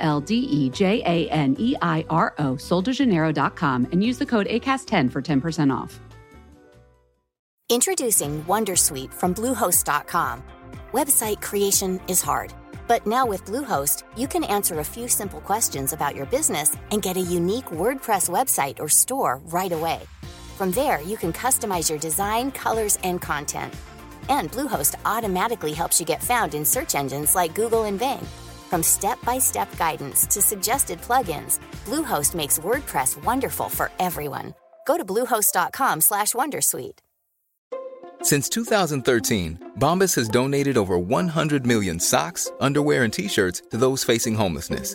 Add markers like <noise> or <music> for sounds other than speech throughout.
L D E J A N E I R O, soldejaneiro.com, and use the code ACAST10 for 10% off. Introducing Wondersuite from Bluehost.com. Website creation is hard, but now with Bluehost, you can answer a few simple questions about your business and get a unique WordPress website or store right away. From there, you can customize your design, colors, and content. And Bluehost automatically helps you get found in search engines like Google and Bing. From step-by-step guidance to suggested plugins, Bluehost makes WordPress wonderful for everyone. Go to bluehost.com/wondersuite. Since 2013, Bombas has donated over 100 million socks, underwear, and t-shirts to those facing homelessness.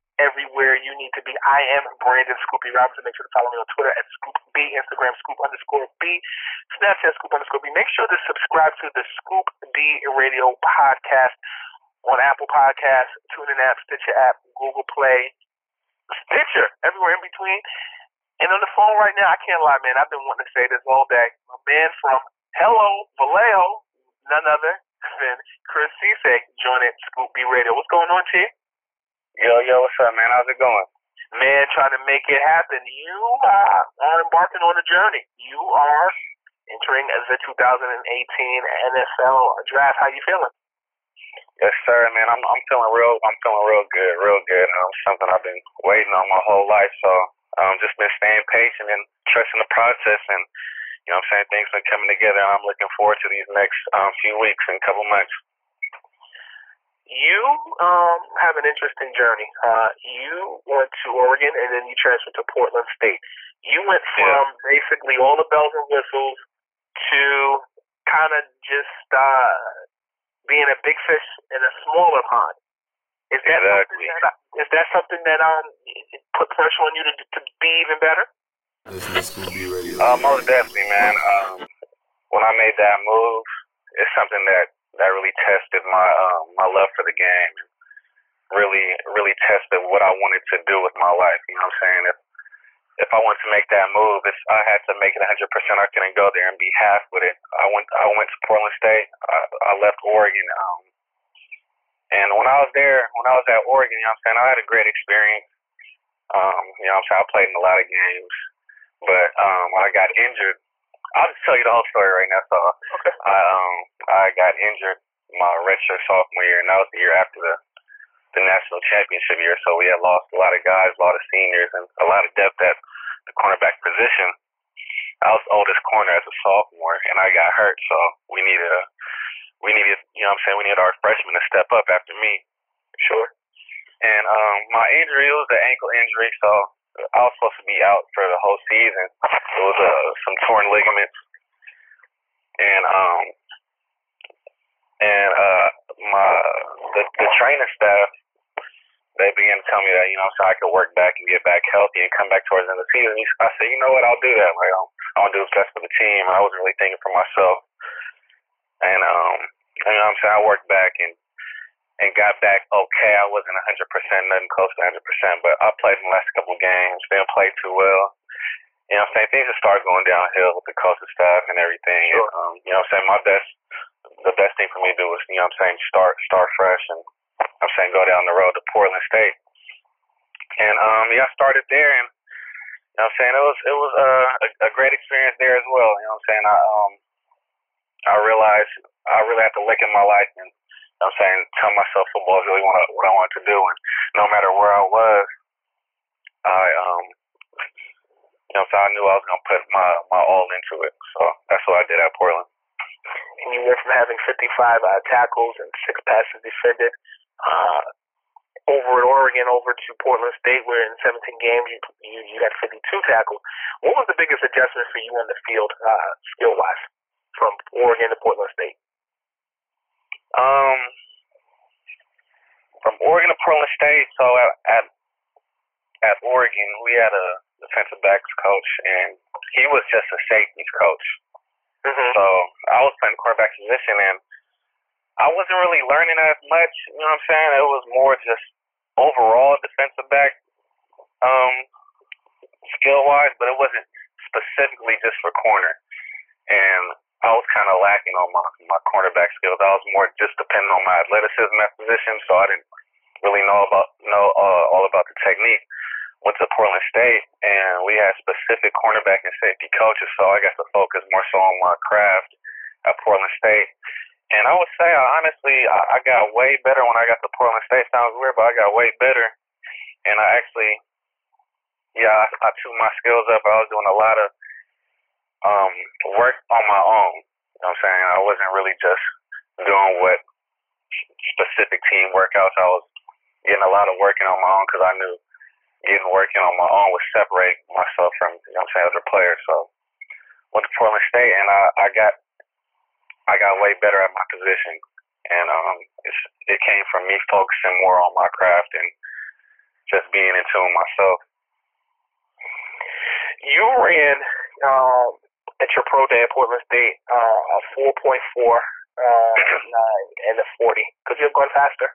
everywhere you need to be. I am Brandon Scoopy Robinson. Make sure to follow me on Twitter at Scoop B, Instagram Scoop underscore B, Snapchat Scoop underscore B. Make sure to subscribe to the Scoop B Radio podcast on Apple Podcasts, TuneIn app, Stitcher app, Google Play, Stitcher, everywhere in between. And on the phone right now, I can't lie, man. I've been wanting to say this all day. My man from Hello Vallejo, none other than Chris Seisay joining Scoop B Radio. What's going on, T? Yo, yo, what's up, man? How's it going? Man, trying to make it happen. You uh, are embarking on a journey. You are entering the 2018 NFL draft. How you feeling? Yes, sir, man. I'm I'm feeling real. I'm feeling real good, real good. Um, something I've been waiting on my whole life. So, um, just been staying patient and trusting the process, and you know, what I'm saying things been coming together. I'm looking forward to these next um, few weeks and couple months. You um, have an interesting journey. Uh, you went to Oregon and then you transferred to Portland State. You went from Yeah. basically all the bells and whistles to kind of just uh, being a big fish in a smaller pond. Is that Exactly. something that, is that something that um put pressure on you to to be even better? Listen to Scoop B Radio. Uh, most definitely, man. Um, when I made that move, it's something that that really tested my um, my love for the game. Really, really tested what I wanted to do with my life. You know what I'm saying? If if I wanted to make that move, it's, I had to make it 100%. I couldn't go there and be half with it. I went I went to Portland State. I, I left Oregon. Um, and when I was there, when I was at Oregon, you know what I'm saying, I had a great experience. Um, you know what I'm saying? I played in a lot of games, but um, I got injured. I'll just tell you the whole story right now. So I um I got injured my redshirt sophomore year, and that was the year after the the national championship year. So we had lost a lot of guys, a lot of seniors, and a lot of depth at the cornerback position. I was the oldest corner as a sophomore, and I got hurt. So we needed a we needed you know what I'm saying we needed our freshmen to step up after me. Sure. And um my injury was an ankle injury, so I was supposed to be out for the whole season. It was uh, some torn ligaments, and um, and uh, my the, the training staff they began to tell me that you know so I could work back and get back healthy and come back towards the end of the season. I said, you know what, I'll do that. Like, I want to do what's best for the team. I wasn't really thinking for myself. And um, you know what I'm saying, I worked back and and got back okay. I wasn't 100%, nothing close to 100%, but I played in the last couple of games. Didn't play too well. You know what I'm saying? Things just started going downhill with the coaching staff and everything. And, um, you know what I'm saying? My best, the best thing for me to do was, you know what I'm saying, start start fresh and I'm saying go down the road to Portland State. And um, yeah, I started there and you know what I'm saying? It was it was uh, a, a great experience there as well. You know what I'm saying? I um I realized I really had to lick in my life and I'm saying, tell myself football is really what I, what I wanted to do, and no matter where I was, I um, you know, so I knew I was gonna put my my all into it. So that's what I did at Portland. And you went from having 55 uh, tackles and six passes defended uh, over at Oregon over to Portland State, where in 17 games you you, you had 52 tackles. What was the biggest adjustment for you on the field, uh, skill wise, from Oregon to Portland State? Um, from Oregon to Portland State. So at at, at Oregon, we had a defensive backs coach, and he was just a safeties coach. Mm-hmm. So I was playing quarterback position, and I wasn't really learning as much. You know what I'm saying? It was more just overall defensive back um, skill wise, but it wasn't specifically just for corner. And I was kind of lacking on my my cornerback skills. I was more just depending on my athleticism at position, so I didn't really know about know uh, all about the technique. Went to Portland State, and we had specific cornerback and safety coaches, so I got to focus more so on my craft at Portland State. And I would say, honestly, I, I got way better when I got to Portland State. Sounds weird, but I got way better. And I actually, yeah, I, I tuned my skills up. I was doing a lot of um, work on my own. You know what I'm saying? I wasn't really just doing what specific team workouts. I was getting a lot of working on my own because I knew getting working on my own would separate myself from, you know what I'm saying, other players. So went to Portland State and I, I got I got way better at my position. And um it's, it came from me focusing more on my craft and just being in tune myself. You ran um, at your pro day at Portland State uh, a 4.4 uh, <clears throat> nine and a 40. Could you have gone faster?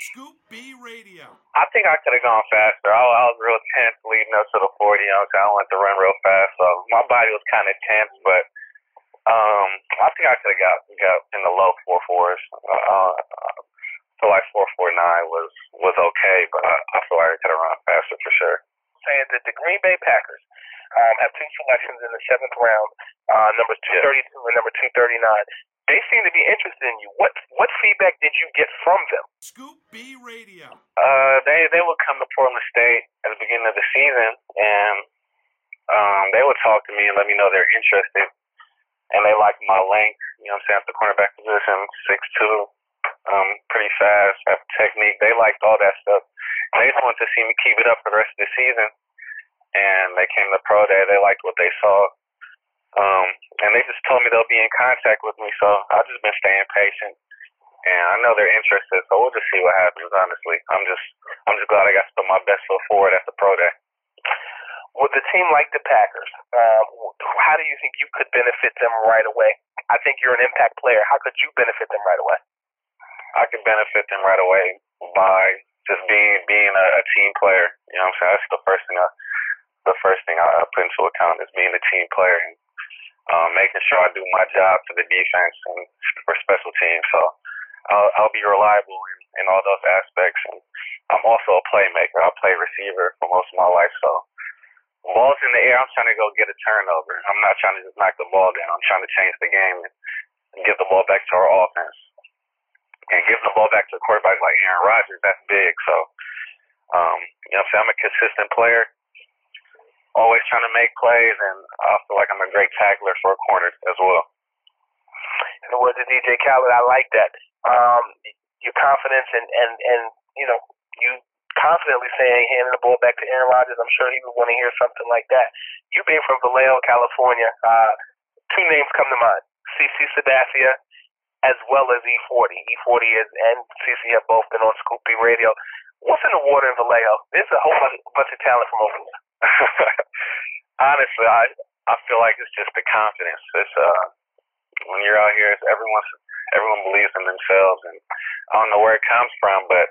Scoop B Radio. I think I could have gone faster. I, I was real tense leading up to the 40. You know, I wanted to run real fast, so my body was kind of tense. But um, I think I could have got got in the low four fours. Uh, I feel like four four nine was was okay, but I, I feel like I could have run faster for sure. Saying that the Green Bay Packers um, have two selections in the seventh round, uh, numbers 232 and number 239. They seem to be interested in you. What what feedback did you get from them? Scoop B Radio. Uh, they they would come to Portland State at the beginning of the season, and um, they would talk to me and let me know they're interested, and they like my length. You know, what I'm saying at the cornerback position, six two, um, pretty fast, have technique. They liked all that stuff. They just wanted to see me keep it up for the rest of the season, and they came to pro day. They liked what they saw. Um, and they just told me they'll be in contact with me, so I've just been staying patient. And I know they're interested, so we'll just see what happens. Honestly, I'm just, I'm just glad I got to put my best foot forward at the pro day. With a team like the Packers, um, how do you think you could benefit them right away? I think you're an impact player. How could you benefit them right away? I could benefit them right away by just being being a, a team player. You know what I'm saying? That's the first thing I, the first thing I put into account is being a team player and um, making sure I do my job for the defense and for special teams. So I'll, I'll be reliable in, in all those aspects. And I'm also a playmaker. I play receiver for most of my life. So balls in the air, I'm trying to go get a turnover. I'm not trying to just knock the ball down. I'm trying to change the game and, get the ball back to our offense. And giving the ball back to a quarterback like Aaron Rodgers, that's big. So, um, you know what? I'm a consistent player always trying to make plays, and I feel like I'm a great tackler for a corner as well. In the words of DJ Khaled, I like that. Um, your confidence and, and, and you know, you confidently saying handing the ball back to Aaron Rodgers, I'm sure he would want to hear something like that. You being from Vallejo, California, uh, two names come to mind. CC Sabathia as well as E40. E40 is, and CC have both been on Scoop B Radio. What's in the water in Vallejo? There's a whole bunch, bunch of talent from over there. <laughs> Honestly, I I feel like it's just the confidence. It's uh when you're out here, it's everyone's everyone believes in themselves, and I don't know where it comes from, but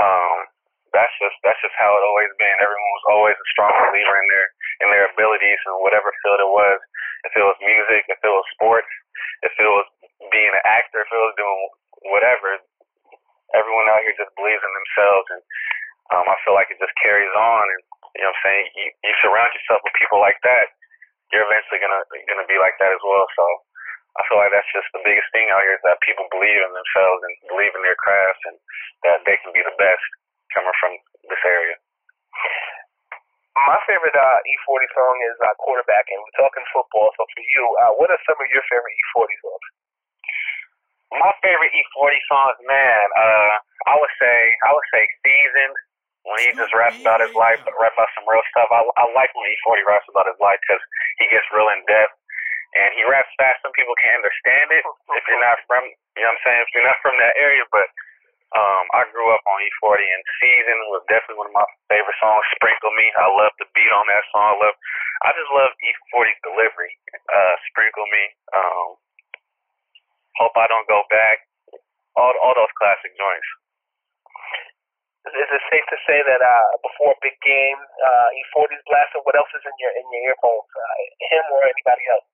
um that's just that's just how it always been. Everyone was always a strong believer in their in their abilities in whatever field it was. If it was music, if it was sports, if it was being an actor, if it was doing whatever, everyone out here just believes in themselves, and um, I feel like it just carries on. And you know, what I'm saying you, you surround yourself with people like that, you're eventually gonna gonna be like that as well. So I feel like that's just the biggest thing out here is that people believe in themselves and believe in their crafts and that they can be the best coming from this area. My favorite uh, E40 song is uh, Quarterback, and we're talking football. So for you, uh, what are some of your favorite E40 songs? My favorite E40 songs, man, uh, I would say I would say Seasoned when he just raps about his life, rap about some real stuff. I, I like when E40 raps about his life because he gets real in depth and he raps fast. Some people can't understand it if you're not from, you know what I'm saying, if you're not from that area. But um, I grew up on E40 and Season was definitely one of my favorite songs. Sprinkle Me, I love the beat on that song. I love, I just love E40's delivery. Uh, Sprinkle Me, um, Hope I Don't Go Back, all all those classic joints is it safe to say that uh, before a big game, uh, E40's blasting? What else is in your in your earphones? Uh, him or anybody else?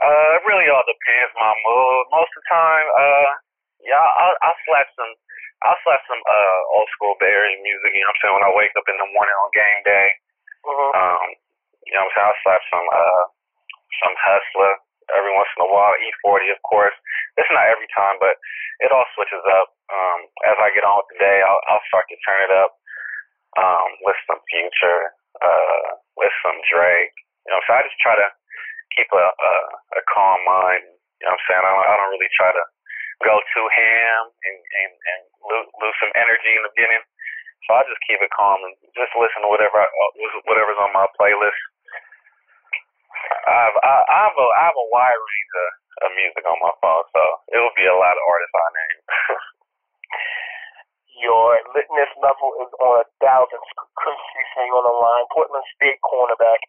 Uh, it really all depends my mood. Most of the time, uh, yeah, I'll, I'll slap some, I'll slap some uh old school Bay Area music. You know what I'm saying? When I wake up in the morning on game day, mm-hmm. um, you know what I'm saying? I'll slap some uh some Hustler in a while. E40, of course. It's not every time, but it all switches up. Um, as I get on with the day, I'll, I'll start to turn it up um, with some Future, uh, with some Drake. You know, so I just try to keep a a, a calm mind. You know what I'm saying? I don't, I don't really try to go too ham and and, and lose, lose some energy in the beginning. So I just keep it calm and just listen to whatever I, whatever's on my playlist. I have I, I have a I have a wide range of, of music on my phone, so it will be a lot of artists I name. <laughs> Your litness level is on a thousand. Chris Seisay on the line, Portland State cornerback.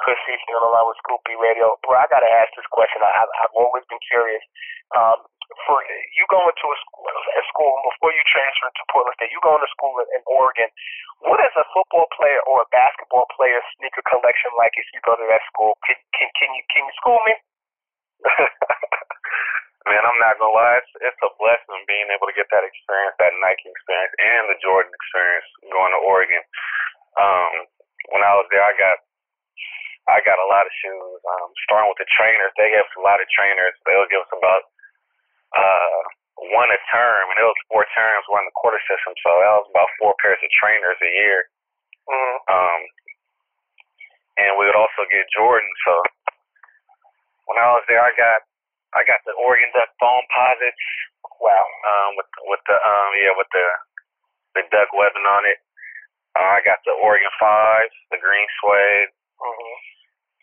Chris Seisay on the line with Scoop B Radio. Bro, I gotta ask this question. I, I've, I've always been curious. Um, for you going to a school, a school before you transfer to Portland State, you going to school in, in Oregon. What is a football player or a basketball player sneaker collection like if you go to that school? Can can, can you can you school me? <laughs> Man, I'm not gonna lie, it's, it's a blessing being able to get that experience, that Nike experience, and the Jordan experience going to Oregon. Um, when I was there, I got I got a lot of shoes. Um, starting with the trainers, they gave us a lot of trainers. They'll give us about uh, one a term, and it was four terms one the quarter system, so that was about four pairs of trainers a year. Mm-hmm. Um, and we would also get Jordan. So when I was there, I got I got the Oregon Duck foam posits. Wow. Um, with with the um yeah with the the duck webbing on it. Uh, I got the Oregon Five, the green suede. Mm-hmm.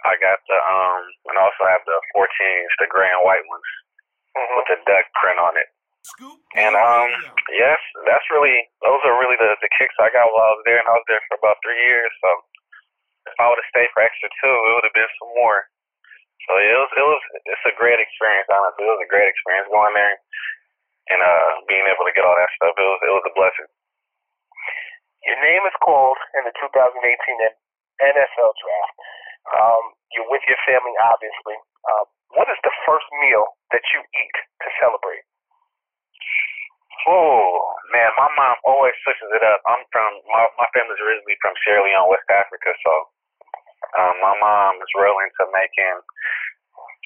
I got the um and I also have the 14s, the gray and white ones mm-hmm. with the duck print on it. And um yes, that's really those are really the the kicks I got while I was there, and I was there for about three years. So if I would have stayed for extra two, it would have been some more. So it was it was it's a great experience. Honestly, it was a great experience going there and uh being able to get all that stuff. It was it was a blessing. Your name is called in the 2018 NFL draft. Um, you're with your family, obviously. Uh, what is the first meal that you eat to celebrate? Oh man, my mom always switches it up. I'm from my my family's originally from Sierra Leone, West Africa, so um, my mom is real into making.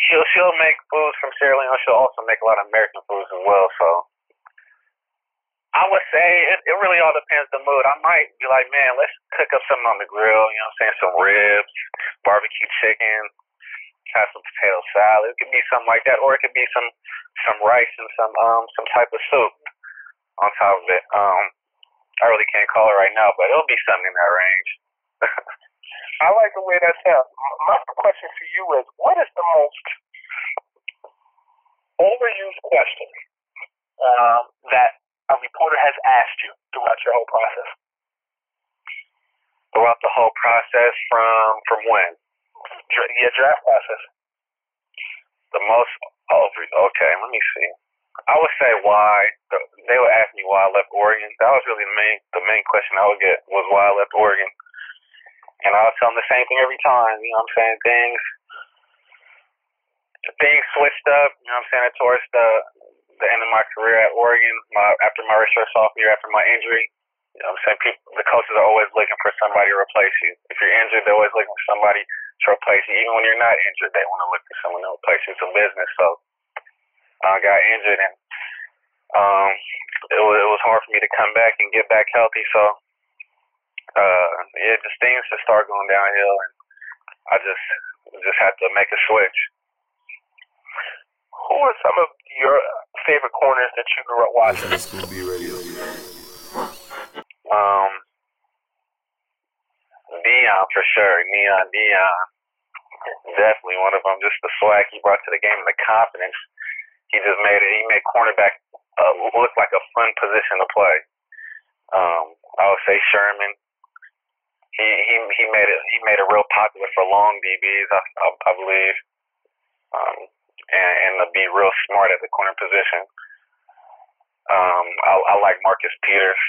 She'll she'll make foods from Sierra Leone. She'll also make a lot of American foods as well. So I would say it, it really all depends the mood. I might be like, man, let's cook up something on the grill. You know what I'm saying? Some ribs, barbecue chicken, have some potato salad. It could be something like that, or it could be some some rice and some um some type of soup on top of it. Um, I really can't call it right now, but it'll be something in that range. <laughs> I like the way that sounds. My question for you is, what is the most overused question um, that a reporter has asked you throughout your whole process? Throughout the whole process, from from when? Your draft process. The most oh, over. Okay, let me see. I would say why. They would ask me why I left Oregon. That was really the main the main question I would get was why I left Oregon. And I'll tell them the same thing every time. You know what I'm saying? Things things switched up. You know what I'm saying? Towards the the end of my career at Oregon, my after my redshirt sophomore after my injury. You know what I'm saying? People, the coaches are always looking for somebody to replace you. If you're injured, they're always looking for somebody to replace you. Even when you're not injured, they want to look for someone to replace you. It's a business. So I got injured and um, it was it was hard for me to come back and get back healthy. So uh, yeah, just things just start going downhill, and I just just had to make a switch. Who are some of your favorite corners that you grew up watching? Scoop B Radio. Um, Deion for sure. Neon Deion, definitely one of them. Just the swag he brought to the game and the confidence he just made it. He made cornerback uh, look like a fun position to play. Um, I would say Sherman. He he he made it he made it real popular for long DBs, I, I, I believe, um, and and to be real smart at the corner position. Um, I, I like Marcus Peters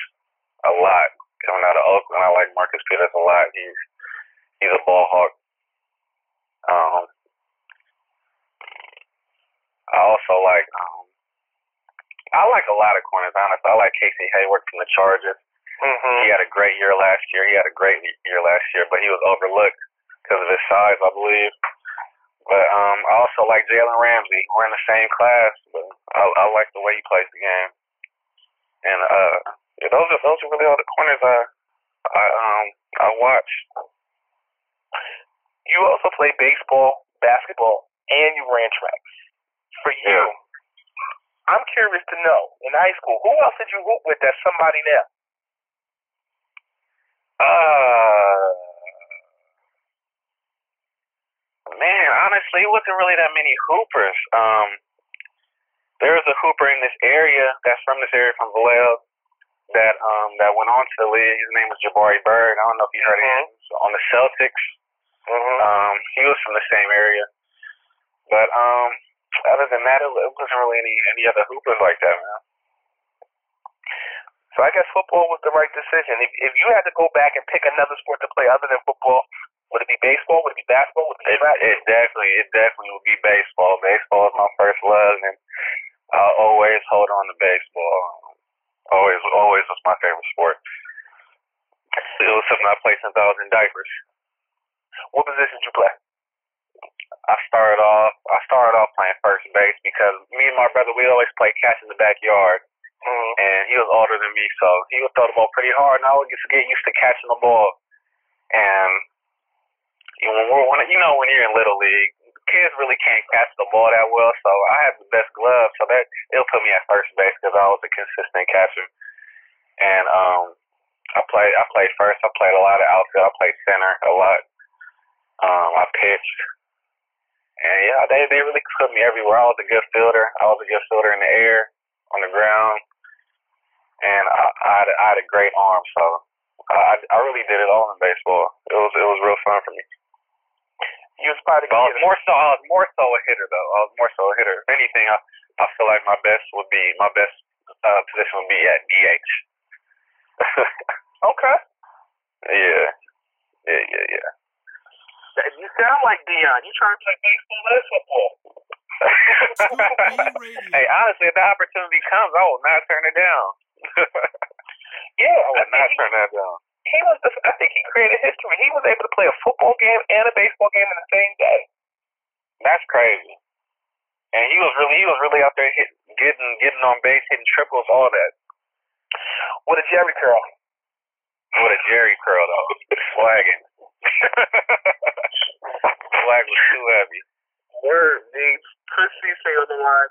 a lot coming out of Oakland. I like Marcus Peters a lot. He's he's a ball hawk. Um, I also like um, I like a lot of corners. Honestly, I like Casey Hayward from the Chargers. Mm-hmm. He had a great year last year. He had a great year last year, but he was overlooked because of his size, I believe. But um, I also like Jalen Ramsey. We're in the same class, but I, I like the way he plays the game. And uh, yeah, those are those are really all the corners I I um I watch. You also play baseball, basketball, and you ran tracks. For you, Yeah. I'm curious to know in high school who else did you hoop with that's somebody now? Uh, man, honestly, it wasn't really that many hoopers. Um, there was a hooper in this area that's from this area from Vallejo that um that went on to the league. His name was Jabari Bird. I don't know if you heard of him on the Celtics. Mm-hmm. Um, he was from the same area, but um, other than that, it, it wasn't really any any other hoopers like that, man. So I guess football was the right decision. If if you had to go back and pick another sport to play other than football, would it be baseball? Would it be basketball? Would it be It, track? it definitely, it definitely would be baseball. Baseball is my first love, and I'll always hold on to baseball. Always, always was my favorite sport. It was something I played since I was in diapers. What position did you play? I started off, I started off playing first base because me and my brother we always play catch in the backyard, Mm-hmm. and he was older than me, so he would throw the ball pretty hard, and I would just get used to catching the ball. And you know, when we're you know when you're in little league, kids really can't catch the ball that well. So I had the best gloves, so that it'll put me at first base because I was a consistent catcher. And um, I played I played first. I played a lot of outfield. I played center a lot. Um, I pitched. And yeah, they they really put me everywhere. I was a good fielder. I was a good fielder in the air, on the ground, and I, I, had, I had a great arm. So I I really did it all in baseball. It was it was real fun for me. You aspire to But I was more so I was more so a hitter though. I was more so a hitter. If anything, I I feel like my best would be my best uh, position would be at DH. <laughs> okay. yeah, yeah, yeah, yeah. You sound like Deion. You trying to play baseball and football? <laughs> <laughs> hey, honestly, if the opportunity comes, I will not turn it down. Yeah, I I would not turn that down. He was. The, I think he created history. He was able to play a football game and a baseball game in the same day. That's crazy. And he was really he was really out there hit, getting getting on base, hitting triples, all that. What a Jheri curl. What a Jheri curl though, swagging. <laughs> Swag was too heavy. Word, dude. Chris Seisay on the line.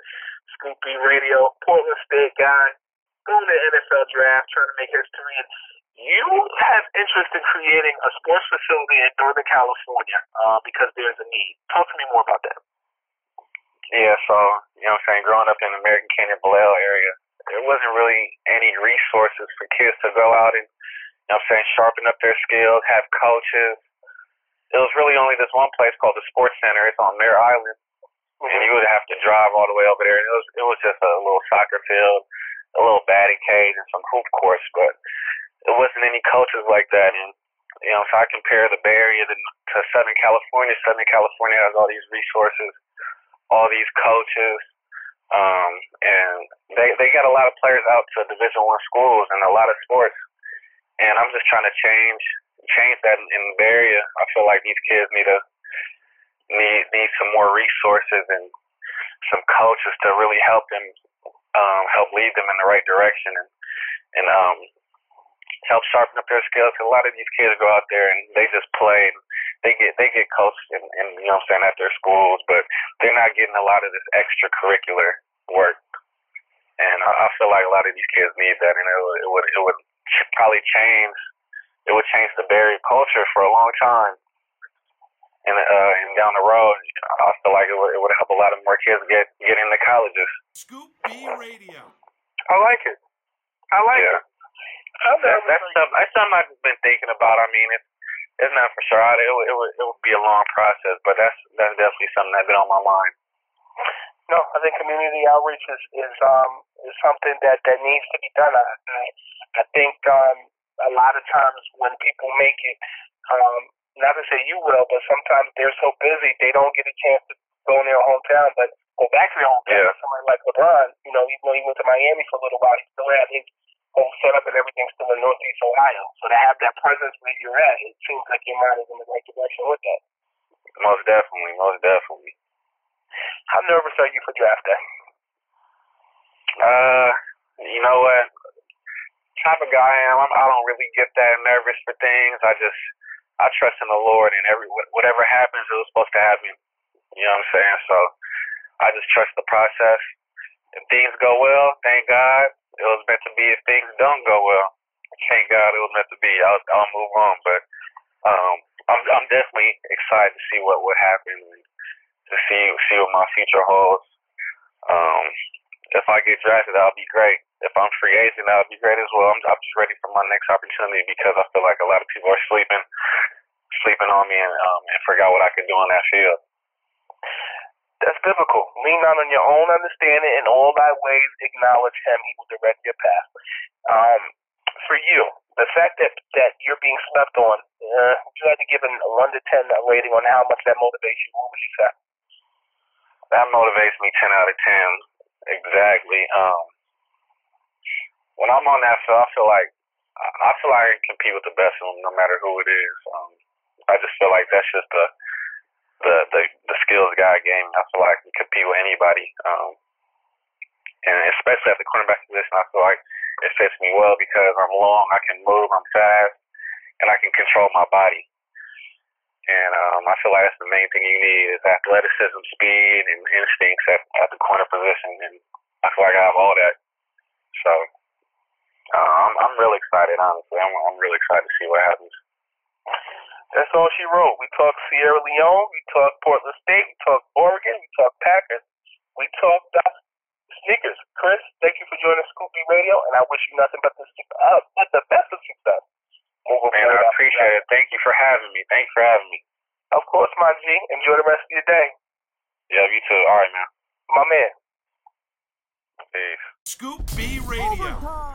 Scoop B Radio, Portland State guy, going to NFL draft, trying to make history. And you have interest in creating a sports facility in Northern California uh, because there's a need. Talk to me more about that. Yeah, so you know what I'm saying, growing up in the American Canyon Vallejo area, there wasn't really any resources for kids to go out and you know what I'm saying, sharpen up their skills, have coaches. It was really only this one place called the Sports Center. It's on Mare Island. And you would have to drive all the way over there. And it was it was just a little soccer field, a little batting cage and some hoop courts, but it wasn't any coaches like that and you know, so I compare the Bay Area to, to Southern California. Southern California has all these resources, all these coaches, um, and they they got a lot of players out to Division One schools and a lot of sports. And I'm just trying to change change that in, in the Bay Area. I feel like these kids need to need need some more resources and some coaches to really help them um, help lead them in the right direction and and um, help sharpen up their skills. Cause a lot of these kids go out there and they just play. And they get they get coached and, and you know what I'm saying at their schools, but they're not getting a lot of this extracurricular work. And I, I feel like a lot of these kids need that, and it would it would, it would probably change. It would change the Barry culture for a long time and uh, and down the road, I feel like it would, it would help a lot of more kids get get into colleges. Scoop B Radio. I like it. I like Yeah. it. I've That, never that's something. That's something I've been thinking about. I mean, it's it's not for sure. It would, it would it would be a long process, but that's that's definitely something that's been on my mind. No, I think community outreach is is um is something that that needs to be done. I I, I think um a lot of times when people make it, um not to say you will, but sometimes they're so busy they don't get a chance to go in their hometown, but go back to their hometown. Yeah. Somebody like LeBron, you know, even though he went to Miami for a little while, he still had his whole setup and everything still in Northeast Ohio. So to have that presence where you're at, it seems like your mind is in the right direction with that. Most definitely, most definitely. How nervous are you for draft day? Uh, you know what? Type of guy I am. I'm, I don't really get that nervous for things. I just I trust in the Lord, and every whatever happens, it was supposed to happen. You know what I'm saying? So I just trust the process. If things go well, thank God. It was meant to be. If things don't go well, thank God it was meant to be. I'll, I'll move on. But um, I'm I'm definitely excited to see what happens and to see see what my future holds. Um, if I get drafted, that'll be great. If I'm free agent, that'll be great as well. I'm, I'm just ready for my next opportunity because I feel like a lot of people are sleeping, sleeping on me, and um, and forgot what I could do on that field. That's biblical. Lean not on your own understanding. In all thy ways, acknowledge him. He will direct your path. Um, for you, the fact that that you're being slept on, uh, you had to give a one to ten rating on how much that motivates you, what would you say? That motivates me ten out of ten. Exactly. Um, when I'm on that field, I feel like I feel like I can compete with the best of them, no matter who it is. Um, I just feel like that's just the the the, the skills guy game. I feel like I can compete with anybody. Um, and especially at the cornerback position, I feel like it fits me well because I'm long, I can move, I'm fast, and I can control my body. And um, I feel like that's the main thing you need is athleticism, speed, and instincts at, at the corner position. And I feel like I have all that. So uh, I'm I'm really excited, honestly. I'm I'm really excited to see what happens. That's all she wrote. We talked Sierra Leone, we talked Portland State, we talked Oregon, we talked Packers, we talked uh, sneakers. Chris, thank you for joining Scoop B Radio, and I wish you nothing but the uh, but the best of success. Moving Man, I forward. appreciate it. Thank you for having me. Thanks for having me. Of course, my G. Enjoy the rest of your day, Yeah, you too. All right, man. my man. Peace. Scoop B Radio.